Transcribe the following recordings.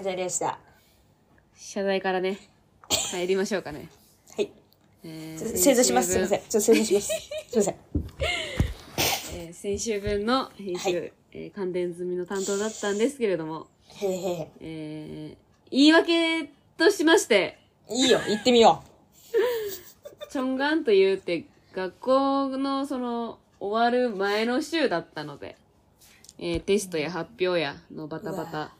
あざりました。謝罪からね、入りましょうかね。はい。えちょっと正座します。すいません。ちょっと正座します。すいません。えー先週分の編集、はいえー関連済みの担当だったんですけれども、へえへえ。えー言い訳としまして、いいよ、行ってみよ チョンガンというって学校のその終わる前の週だったので、えーテストや発表やのバタバタ、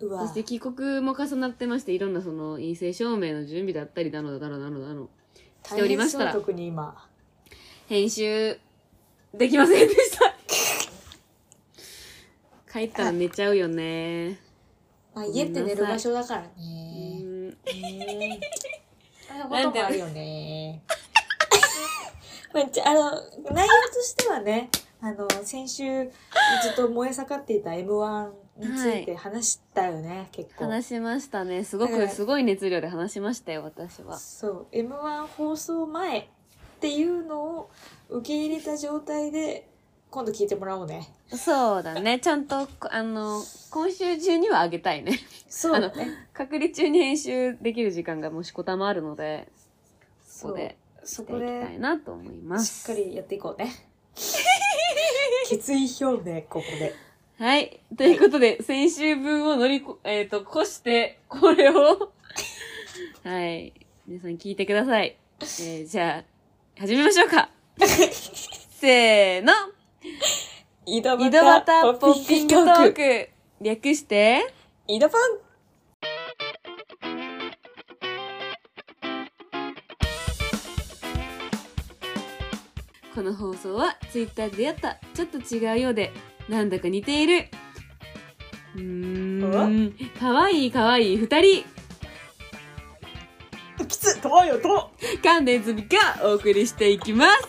う。うわそして帰国も重なってまして、いろんなその陰性証明の準備だったりだのだのだのだの、しておりましたら大変そう特に今。編集できませんでした。帰ったら寝ちゃうよね。まあ、家って寝る場所だからうね。んうん。あこともあるよね。まあ、じゃあの、内容としてはね、あの、先週ずっと燃え盛っていた M1 について話したよね、結構。話しましたね。すごく、すごい熱量で話しましたよ、私は。そう、M1 放送前っていうのを受け入れた状態で、今度聞いてもらおうね。そうだね。ちゃんと、あの、今週中にはあげたいね。そうだね。隔離中に編集できる時間がもしこたまあるので、そこでそこしていきたいで、なと思いましす。っかりやっていこうね。決意表明、ここで。はい。ということで、先週分を乗りこ、えっ、と、越して、これを、はい。皆さん聞いてください。えーじゃあ、始めましょうか。せーの。井戸端ポッピングトーク。略して、井戸パンこの放送はツイッターで出会ったちょっと違うようでなんだか似ているうーんかわいいかわいい二人きつとわよと関連済みがお送りしていきます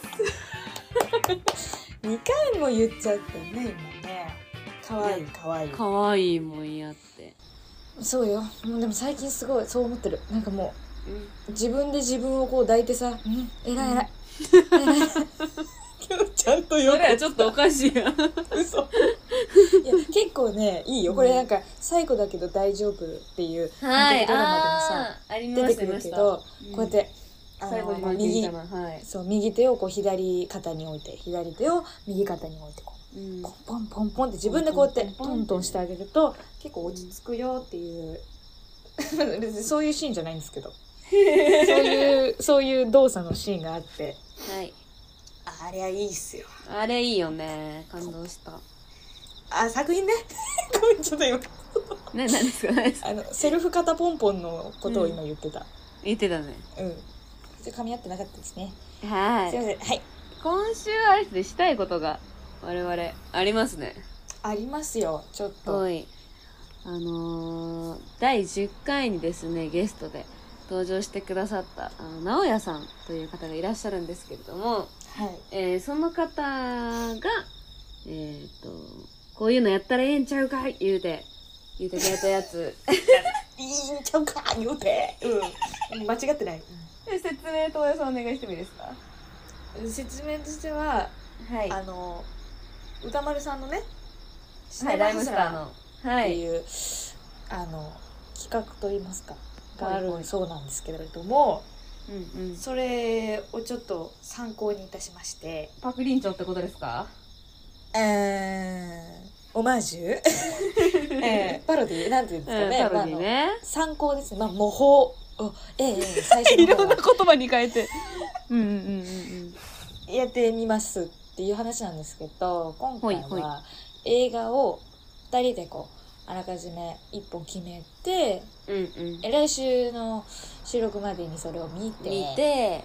2回も言っちゃったね、今ね。かわいい、かわいい。かわいいもんやってそうよ。もうでも最近すごいそう思ってる。なんかもう、自分で自分をこう抱いてさ、うん、偉い偉い。偉い。ちゃんとそれはちょっとおかしいや嘘。いや結構ねいいよ。これなんか最後だけど大丈夫っていうドラマでもさ出てくるけど、うんこうやっての右そう右手をこう左肩に置いて左手を右肩に置いてこうポンポンポンポンって自分でこうやってトントンしてあげると結構落ち着くよっていう別に そういうシーンじゃないんですけど。そういうそういう動作のシーンがあって。はいあれはいいっすよ。あれいいよね。感動した。あ作品ね。ごめんちょっと今。ね何ですか？何ですか？あのセルフ肩ポンポンのことを今言ってた。言ってたね。うん、ちょっと噛み合ってなかったですね、はい。すいません。はい。今週あれです。ねしたいことが我々ありますね。ありますよ。ちょっと。はい。あのー、第10回にですねゲストで登場してくださったあの直哉さんという方がいらっしゃるんですけれども、はい。えーその方がえっ、とこういうのやったらええんちゃうかい言うて言うてくれたやつ。いいんちゃうか言うて。うん。間違ってない、説明とおよそお願いしてもいいですか？説明としてははい。あの歌丸さんのねはい、ライムスターの。はい。っていう、あの企画といいますかがある。そうなんですけれども、うんうん。それをちょっと参考にいたしまして。パクリンチョってことですか？えー、オマージュ、えー、パロディなんていうんですかね、パロディね。参考ですね。まあ、模倣。を、ええええ最初の方。は言葉に変えて。うんうんうんうんやってみますっていう話なんですけど、今回は映画を二人でこう、あらかじめ一本決めて、うん。うんえ来週の収録までにそれを見て、見て、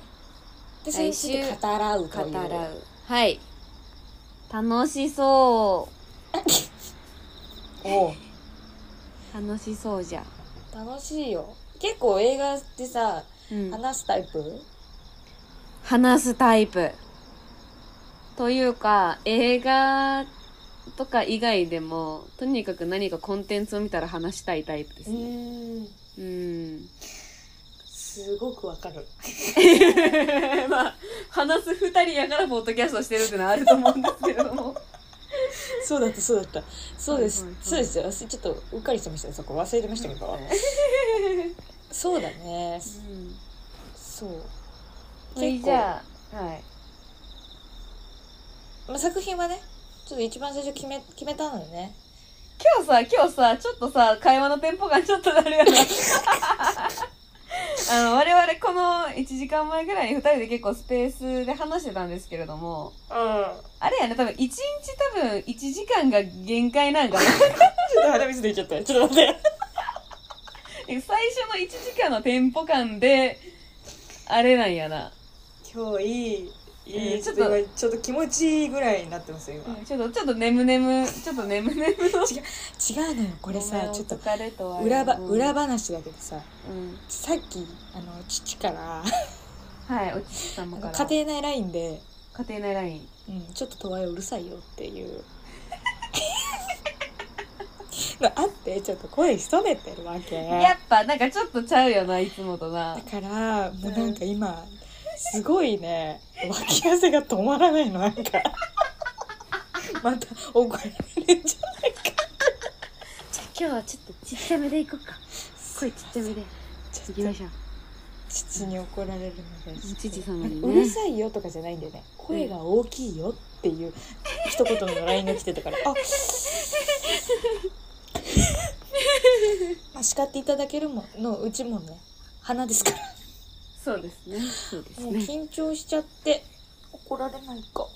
で、それについて語らう語という。らう。はい。楽しそ おうう。楽しそうじゃ。楽しいよ。結構映画ってさ、うん。話すタイプ？話すタイプ。というか、映画とか以外でも、とにかく何かコンテンツを見たら話したいタイプですうね。うん。すごくわかる。まあ、話す二人やからポッドキャストしてるってのはあると思うんですけれども。そうだったそうだった。そうです、はいはいはい。そうですよ。ちょっとうっかりしてました。ねそこ忘れてましたけど、そうだね。うん。そう。はいじゃあはい。まあ、作品はねちょっと一番最初決め決めたのよね。今日さ今日さちょっとさ会話のテンポ感ちょっとなるよな。あの我々この1時間前ぐらいに2人で結構スペースで話してたんですけれども。うん。あれやね多分1日多分1時間が限界なんかな。ちょっと鼻水出ちゃったちょっと待って。最初の1時間のテンポ感であれなんやな。今日いいいい、うんちょっとちょっと今ちょっと気持ちいいぐらいになってますよ今、ちょっとちょっと眠眠ちょっと眠眠の。違うのよこれさちょっと裏裏話だけどさうん。さっきあの父からはいおちち様から。家庭内ラインで、家庭内ライン。うん、ちょっととわようるさいよっていう。のあってちょっと声潜めてるわけ。やっぱなんかちょっとちゃうよないつもとな。だからもうなんか今すごいね。脇汗が止まらないのなんか。また怒られるんじゃないか。じゃあ今日はちょっとちっちゃめでいこうか。声ちっちゃめで。ちょっといきましょう。父に怒られるので父様にね。うるさいよとかじゃないんだよね。声が大きいよっていう一言の LINE が来てたから。あま あ叱っていただけるものうちもね花ですからそうですね。そうですもうね緊張しちゃって怒られないか。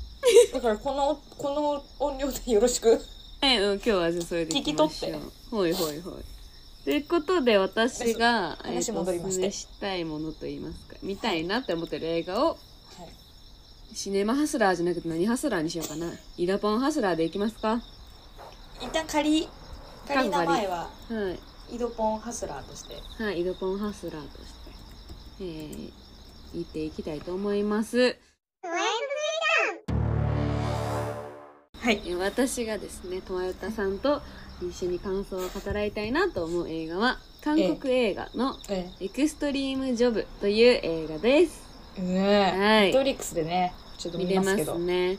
だからこのこの音量でよろしく。はい、うん、今日はじゃあそれでいきましょう。聞き取ほいほいほい。ということで私が、えー話戻りまして。すすめしたいものといいますか。見たいなって思ってる映画をはい。シネマハスラーじゃなくて何ハスラーにしようかな。イラポンハスラーでいきますか。は一旦仮。仮名前はい。井戸ポンハスラーとして。はいイラポンハスラーとしてえー、言っていきたいと思います。はい。えー私がですねとわよたさんと一緒に感想を語らいたいなと思う映画は韓国映画のえ「エクストリーム・ジョブ」という映画です。え。はい。トフリックスでねちょっと見見れますね。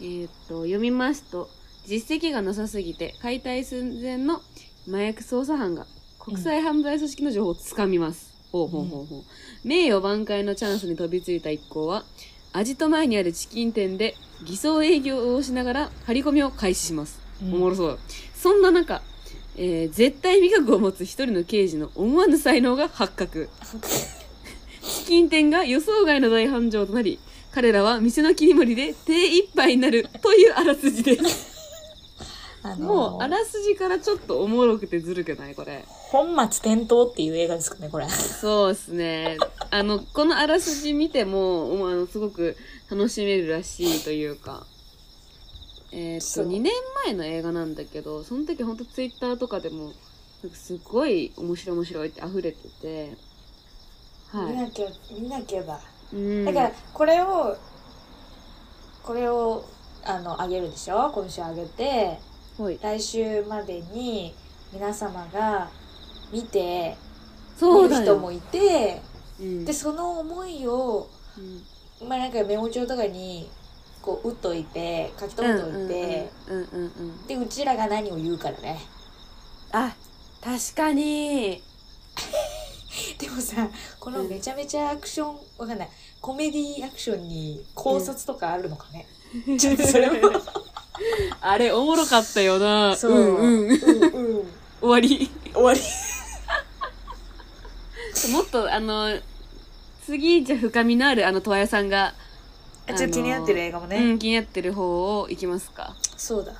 えーっと読みますと実績がなさすぎて解体寸前の麻薬捜査班が国際犯罪組織の情報をつかみます、ほうほうほうほう。名誉挽回のチャンスに飛びついた一行はアジト前にあるチキン店で偽装営業をしながら張り込みを開始します、うん。おもろそう。そんな中、えー絶対味覚を持つ一人の刑事の思わぬ才能が発覚。チキン店が予想外の大繁盛となり彼らは店の切り盛りで手一杯になるというあらすじです。あのー。もうあらすじからちょっとおもろくてずるくないこれ本末転倒っていう映画ですかねこれ。そうですね。あのこのあらすじ見てもあのすごく楽しめるらしいというか。えーっとそう。2年前の映画なんだけどその時ほんとツイッターとかでもなんかすごい面白い面白いって溢れてて。は見なきゃ見なきゃだい、うん、だからこれをこれをあの上げるでしょ？今週上げて。来週までに皆様が見てそうる人もいてうん。でその思いをうん。まあなんかメモ帳とかにこう打っといて書き留めといて、うんうんうんうんでうちらが何を言うからね。あ確かに。でもさこのめちゃめちゃアクションわかんない。コメディアクションに考察とかあるのかね、ちょっとそれも。あれおもろかったよな。そう、うんうん、うんうん。終わり。終わりもっとあの次じゃあ深みのあるあの十和屋さんが、あちょっと気になってる映画もね、うん、気になってる方をいきますか、そうだ。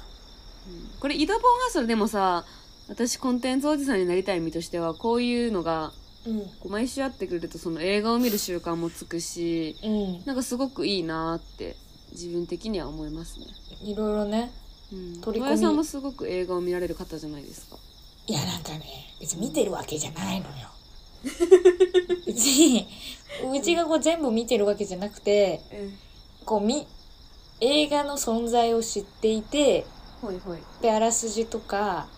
これイダポンハッスルでもさ私コンテンツおじさんになりたい身としてはこういうのがうん。こう毎週会ってくるとその映画を見る習慣もつくしうん。なんかすごくいいなって自分的には思いますね。いろいろね。うん。取りさんもすごく映画を見られる方じゃないですか。いやなんかね別に見てるわけじゃないのよ 別にうちがこう全部見てるわけじゃなくてこうみ映画の存在を知っていてほいほい、であらすじとか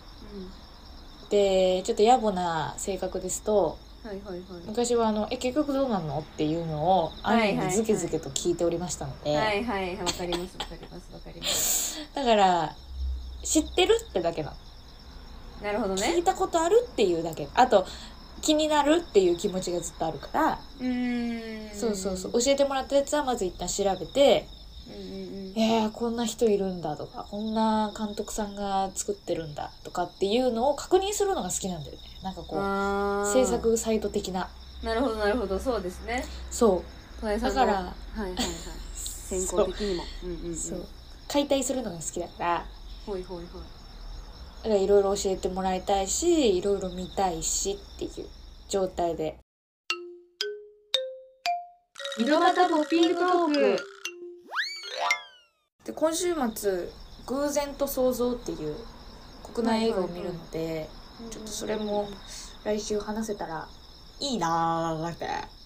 でちょっと野暮な性格ですとはいはいはい。昔はあの「え結局どうなんの?」っていうのをはいはい兄にズケズケと聞いておりましたので、はいはいわかりますわかりますわかります。だから知ってるってだけなの。なるほど聞いねたことあるっていうだけ。あと気になるっていう気持ちがずっとあるから、うーん。そうそうそう。教えてもらったやつはまず一旦調べてうんえー、こんな人いるんだとかこんな監督さんが作ってるんだとかっていうのを確認するのが好きなんだよね。なんかこう制作サイト的な。なるほどなるほど。そうですね。そう。だだからはいはいはい。先行的にも。うんうんうん。そう。解体するのが好きだから。ほいほいほいいろいろ教えてもらいたいしいろいろ見たいしっていう状態で。井戸端ポッピングトーク。で今週末「偶然と想像」っていう国内映画を見るので、ちょっとそれも来週話せたらいいなーって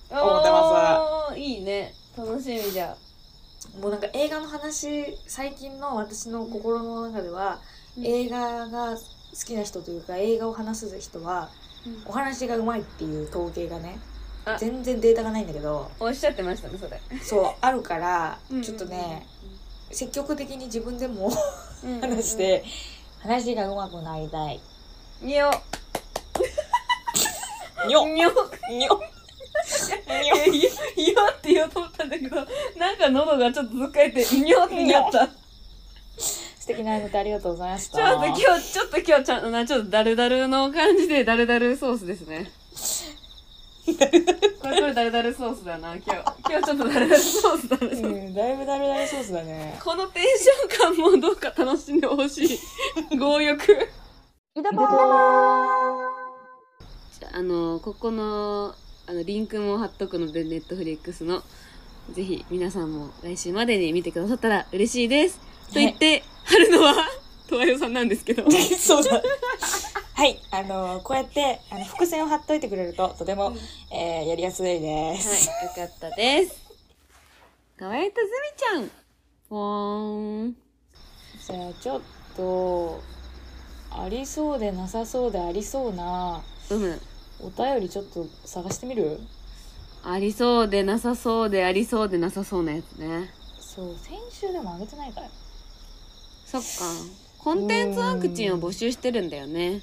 思ってますいいね。楽しみじゃ。もうなんか映画の話最近の私の心の中では、映画が好きな人というか映画を話す人はお話がうまいっていう統計がねあ。全然データがないんだけどおっしゃってましたねそれ。そうあるからちょっとね積極的に自分でも話して話がうまくなりたい。にょ。にょ。にょ。にょ。いやいやいやって言おうと思ったんだけどなんか喉がちょっとずっかえてにょってなった素敵なネタありがとうございました。ちょっと今日ちょっと今日ちゃんとなちょっとダルダルの感じでダルダルソースですね。これこれダルダルソースだな。今日今日ちょっとダルダルソースだね、うんだいぶダルダルソースだね。このテンション感もどうか楽しんでほしい。強欲。じゃああのここのあのリンクも貼っとくのでネットフリックスの。ぜひ皆さんも来週までに見てくださったら嬉しいです、と言って貼るのはとわよさんなんですけど。は そうだ。はいあのこうやってあの伏線を貼っといてくれるととても、えーやりやすいです、いよかったです。かわいとずみちゃん。ぽーん。じゃあちょっとありそうでなさそうでありそうなうむお便りちょっと探してみる？ありそうでなさそうでありそうでなさそうなやつね。そう先週でもあげてないからそっか。コンテンツワクチンを募集してるんだよね。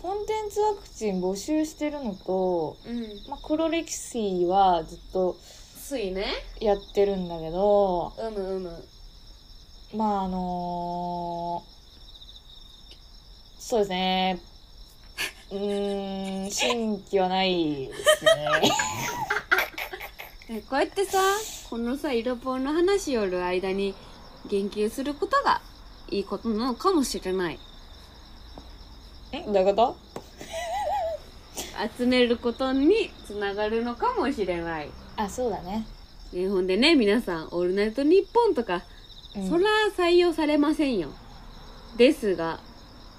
コンテンツワクチン募集してるのと、うん。まあ、黒歴史はずっとついね。やってるんだけどうむうむまああのそうですね。うーん 新規はないですね。えこうやってさこのさ色ポンの話よる間に言及することがいいことなのかもしれない。んどういうこと？集めることにつながるのかもしれない。あそうだね、ねほんでね皆さん「オールナイトニッポン」とか、うん。そら採用されませんよ。ですが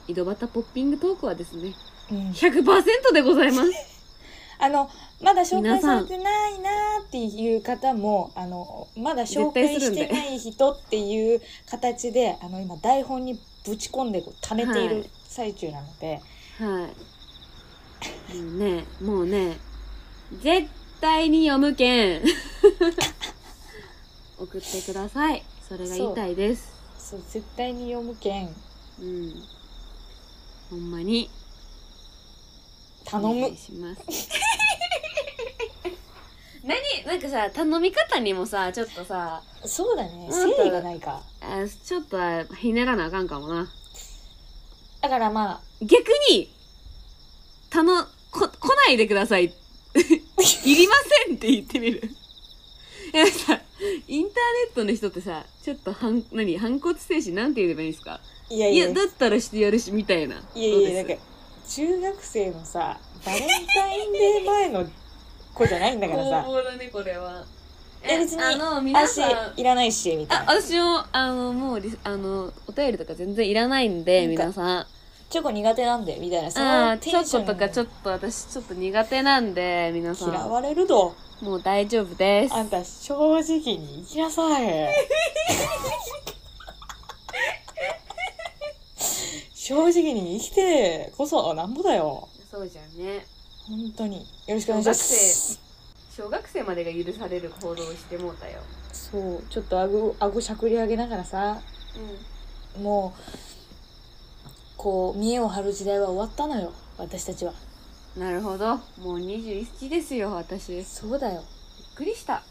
井戸端ポッピングトークはですねうん。100%でございます。あのまだ紹介皆されてないなーっていう方もあのまだ紹介してない人っていう形であの今台本にぶち込んでこう溜めているはい。最中なので、はい。もうねもうね絶対に読むけん 送ってください。それが言いたいです。そう。絶対に読むけんうん。ほんまに。頼む。お願いします 何？なんかさ頼み方にもさちょっとさそうだね。うん誠意がないか。あちょっとはひねらなあかんかもな。だからまあ逆にたのこ来ないでください。いりませんって言ってみる。いやさインターネットの人ってさちょっと反何？反骨精神なんて言えばいいんですか？いやいや。いやだったらしてやるしみたいな。いやいやなんか中学生のさバレンタインデー前の子じゃないんだからさ。攻防だねこれは。え別にあの皆足さん。いらないしみたあいな。私もあのもうあのお便りとか全然いらないんで皆さん。チョコ苦手なんでみたいなそのあーチョコとかちょっと私ちょっと苦手なんで皆さん。嫌われるともう大丈夫です。あんた正直に生きなさい。正直に生きてこそなんぼだよ。そうじゃんね本当に。よろしくお願いします。小学生までが許される行動をしてもうたよ。そう。ちょっと顎顎しゃくり上げながらさもうこう見栄を張る時代は終わったのよ私たちは。うんなるほど。もう21ですよ私。びっそうだよ。くりした。あ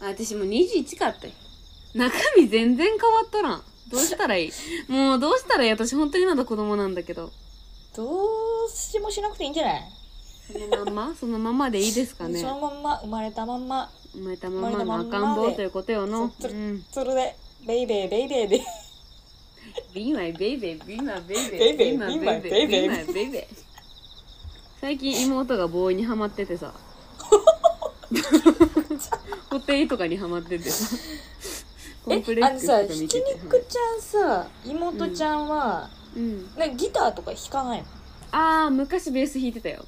私もう21かって中身全然変わっとらん。どうしたらいい？もうどうしたらいい？私本当にまだ子供なんだけどどうしもしなくていいんじゃない？そのまんま？そのままでいいですかね？そのまんま生まれたまんま生まれたままの赤ん坊ということよの？そううんそれでベイベーベイベーで Be my baby, be my baby, Baby, be my be my baby, baby. be my baby. 最近妹がボーイにハマっててさ。ホテイとかにハマっててさ。コえンプレックスとあのさか見てて。ひき肉ちゃんさ妹ちゃんは、うん。なんかギターとか弾かないの？あー、昔ベース弾いてたよ。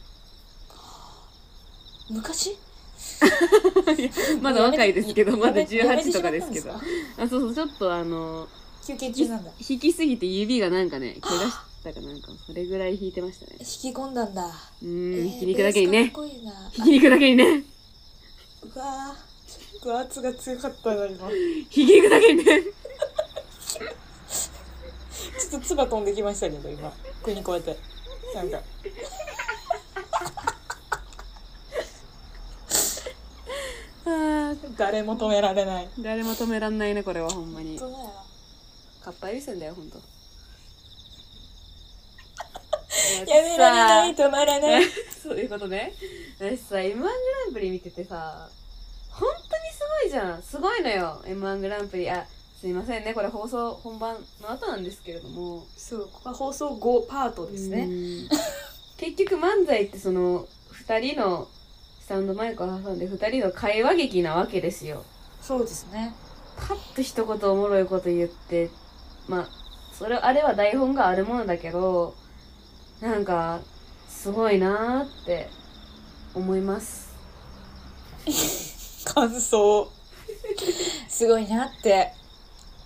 昔？まだ若いですけど、まだやめやめて18とかですけど。しまっあ、そうそう、ちょっとあの、たんですか休憩中なんだ弾きすぎて指がなんかね、怪我したかなんか、それぐらい弾いてましたね。引き込んだんだうーん、えーひき肉だけにね。ベースかっこいいなひき肉だけにね。うわーグ圧が強かったな今 ひき肉だけにね。ちょっと唾飛んできましたけど今これにこうやってなんか誰も止められない誰も止めらんないね、これはほんまに。本当だよかっぱえびせんだよ、ほんと。やめられない止まらない そういうことね。私さ、M1 グランプリ見ててさ、本当にすごいじゃん。すごいのよ、M1 グランプリ。あ、すいませんね、これ放送本番の後なんですけれども。そうここは放送後パートですねうん 結局漫才ってその、二人のスタンドマイクを挟んで二人の会話劇なわけですよ。そうですねパッと一言おもろいこと言って、まあ、それ、あれは台本があるものだけど、なんか、すごいなーって思います。感想すごいなって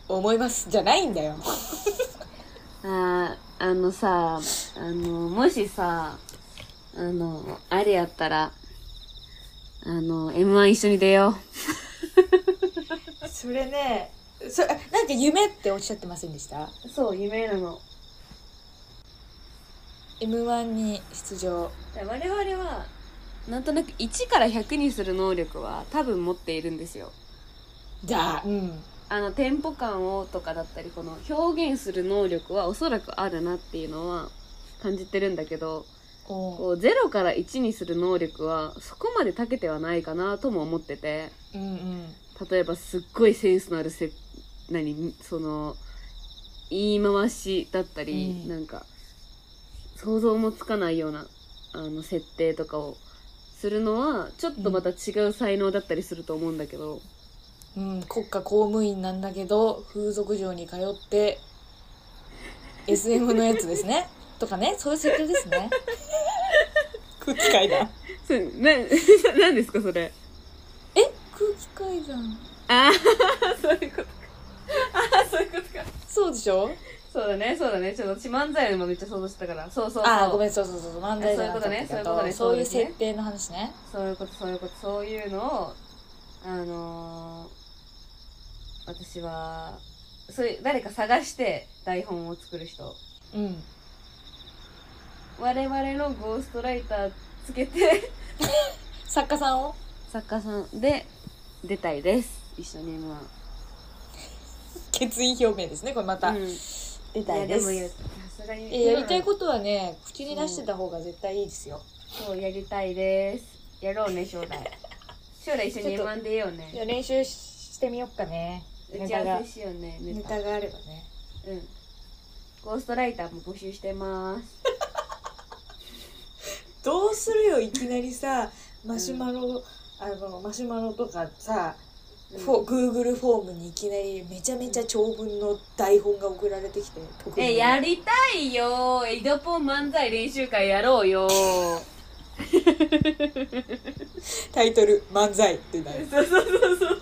思いますじゃないんだよ あーあのさ、あの、もしさ、あの、あれやったら、あの、M1 一緒に出よ それねそあなんか夢っておっしゃってませんでした？う。そう、夢なの。m 1に出場我々は、なんとなく1から100にする能力は多分持っているんですよ。だうんあのテンポ感をとかだったりこの表現する能力はおそらくあるなっていうのは感じてるんだけどおこう0から1にする能力はそこまで長けてはないかなとも思っててうんうん。例えばすっごいセンスのあるせ何その言い回しだったり、うん。なんか想像もつかないようなあの設定とかをするのはちょっとまた違う才能だったりすると思うんだけど、うん、国家公務員なんだけど風俗嬢に通って SM のやつですね。とかね。そういう設定ですね。空気階段。それな 何ですかそれ。え？空気階段。ああそういうことか。ああそういうことか。そうでしょ？そうだねそうだね。ちょっと私漫才のもめっちゃ想像してたから。そうそうそう。あーごめんそうそうそうそう。漫才そういうことね。そういうそういうことね。設定の話ね。そういうことそういうこと。そういうのをあのー、私はそういう誰か探して台本を作る人。うん。我々のゴーストライターつけて。作家さんを？作家さんで出たいです。一緒に m 決意表明ですねこれまた、うん、出たいです。やでもさすがに。えやりたいことはね口に出してた方が絶対いいですよ。そうやりたいです。やろうね将来。将来一緒にちょっと M1 出ようじゃあね練習してみよっかね打ち合わせしようねネタネタがあればね。うん。ゴーストライターも募集してます。どうするよいきなりさマシュマロ、あのマシュマロとかさ、フォ Google フォームにいきなりめちゃめちゃ長文の台本が送られてきて特えやりたいよ。エドポン漫才練習会やろうよ。タイトル「漫才」ってなるそうそうそうそう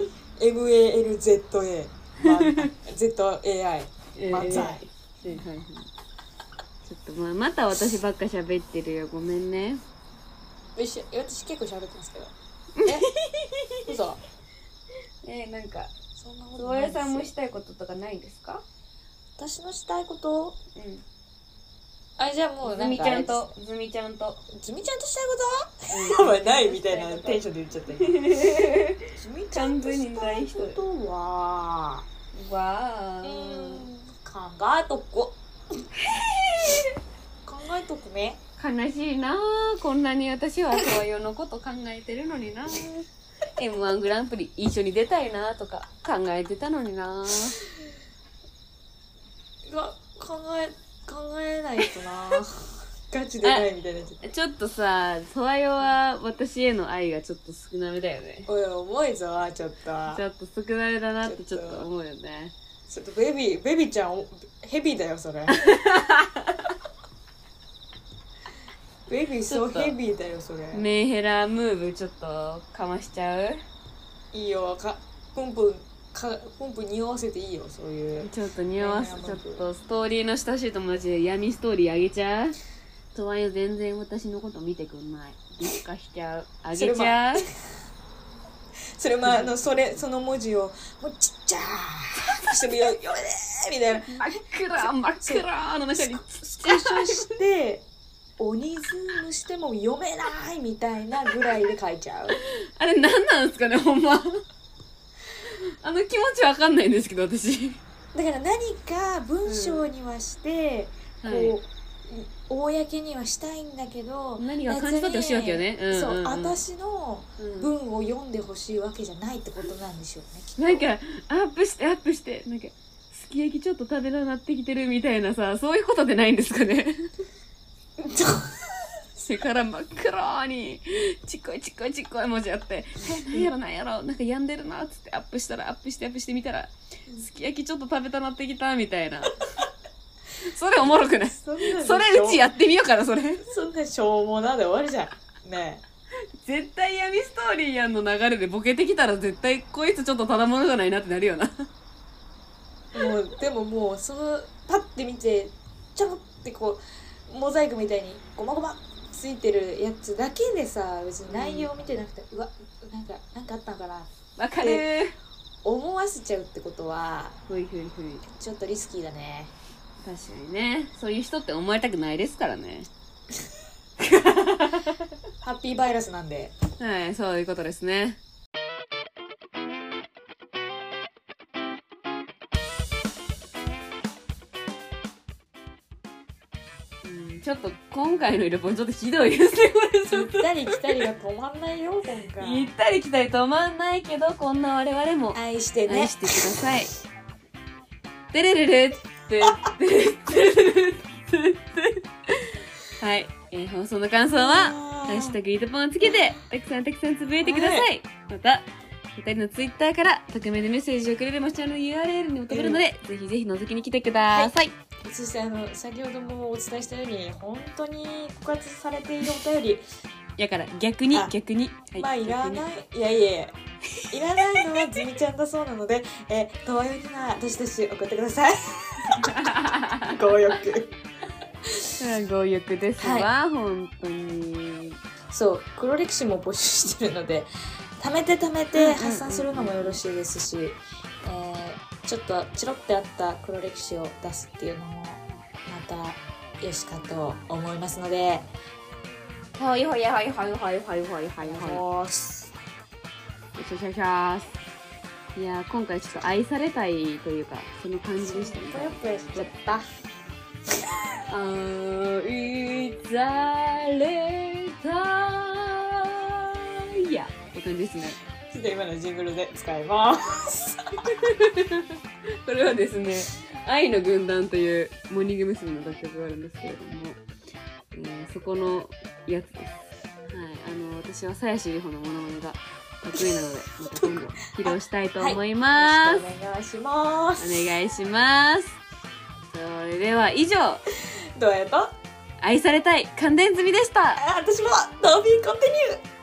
MALZA ま ZAI 漫才ちょっとまあまた私ばっか喋ってるよ。ごめんね。私結構喋ってますけど。え？嘘？えー、なんかそんなことないさんもしたいこととかないですか？私のしたいこと？うんあじゃあもうズなんかミちゃんとズミちゃんと。ズミちゃんとしたいこと？やばいないみたいなテンションで言っちゃった今ズミちゃんとしたいことは。わん。考えとこ。考えとくね。悲しいなあこんなに私はそういうのこと考えてるのにな。m 1グランプリ一緒に出たいなとか考えてたのにな。が考え考えないとな。ガチでないみたいになっちょっとさソワヨは私への愛がちょっと少なめだよね。おい重いぞちょっと。ちょっと少なめだなってちょっと思うよね。ちょっとベビーベビーちゃんおヘビーだよそれ。ベビーそうヘビーだよそれ。メンヘラムーブちょっとかましちゃう？いいよかプンプンかプンプン匂わせていいよそういう。ちょっと匂わせちょっとストーリーの親しい友達で闇ストーリーあげちゃう？とはいえ全然私のこと見てくんない。立化しちゃう？あげちゃう？それも あのそれその文字をもうちっちゃーしてみようよれーみたいな。真っ暗真っ暗の中に。スクショして鬼ズームしても読めないみたいなぐらいで書いちゃう。あれ何なんですかねほんまあの気持ちわかんないんですけど私。だから何か文章にはして、はいこう公にはしたいんだけど何が感じ取ってほしいわけよね。うんうんうん。そう私のうん。文を読んでほしいわけじゃないってことなんでしょうねきっと。なんかアップしてアップして。なんかすき焼きちょっと食べななってきてるみたいなさそういうことでないんですかね 背から真っ黒にちっこいちっこいちっこい文字あって「えなんやろなんやろなんか病んでるな」っつってアップしたらアップしてアップしてみたら「すき焼きちょっと食べたなってきた」みたいな。それおもろくない？それうちやってみようかなそれ。そんなしょうもなで終わりじゃん。ね絶対闇ストーリーやんの流れでボケてきたら絶対こいつちょっとただものじゃないなってなるよな。えもうでももうそのパッて見てちょろってこうモザイクみたいにゴマゴマついてるやつだけでさ別に内容見てなくて、うわなんかなんかあったんかなわかる。思わせちゃうってことはふいふいふい。ちょっとリスキーだね。確かにね。そういう人って思われたくないですからね。ハッピーバイラスなんで。はいそういうことですねちょっと今回の色ポンちょっとひどいですねこれちょっ行ったり来たりが止まんないよ今行ったり来たり止まんないけどこんな我々も。愛してね。愛してください。てれれれってってれれれってって。はい、えー放送の感想は「ハッシュタグイートポン」をつけてたくさんたくさんつぶやいてください、また2人のツイッターから匿名でメッセージをくれれば下の URL にも飛べるので、ぜひぜひ覗きに来てください、そしてあの先ほどもお伝えしたように本当に告発されているお便り。やから逆にあ逆に、はまあいらない。いやいやいやいらないのはズミちゃんだそうなので えー、とわよにはどしどし送ってください。強欲。強欲ですわ、は本当に。そう黒歴史も募集してるので貯めて貯めうんうんうんうん。て発散するのもよろしいですし、えー、ちょっとチロってあった黒歴史を出すっていうのもまたよしかと思いますので。はいはいはいはいはいはいはいはいはいおーすシャシャシャーいやー今回ちょっと愛されたいというかその感じでしたねぷよぷよしちゃった愛されたいやって感じですねちょっと今のジングルで使います これはですね「愛の軍団」というモーニング娘。の楽曲があるんですけれども、えーそこのやつです。はいあの私は鞘師里穂のモノマネが得意なので また今度披露したいと思います、よろしくお願いします。お願いします。それでは以上。どうやと？愛されたい感電済みでした。あ私もドービーコンティニュー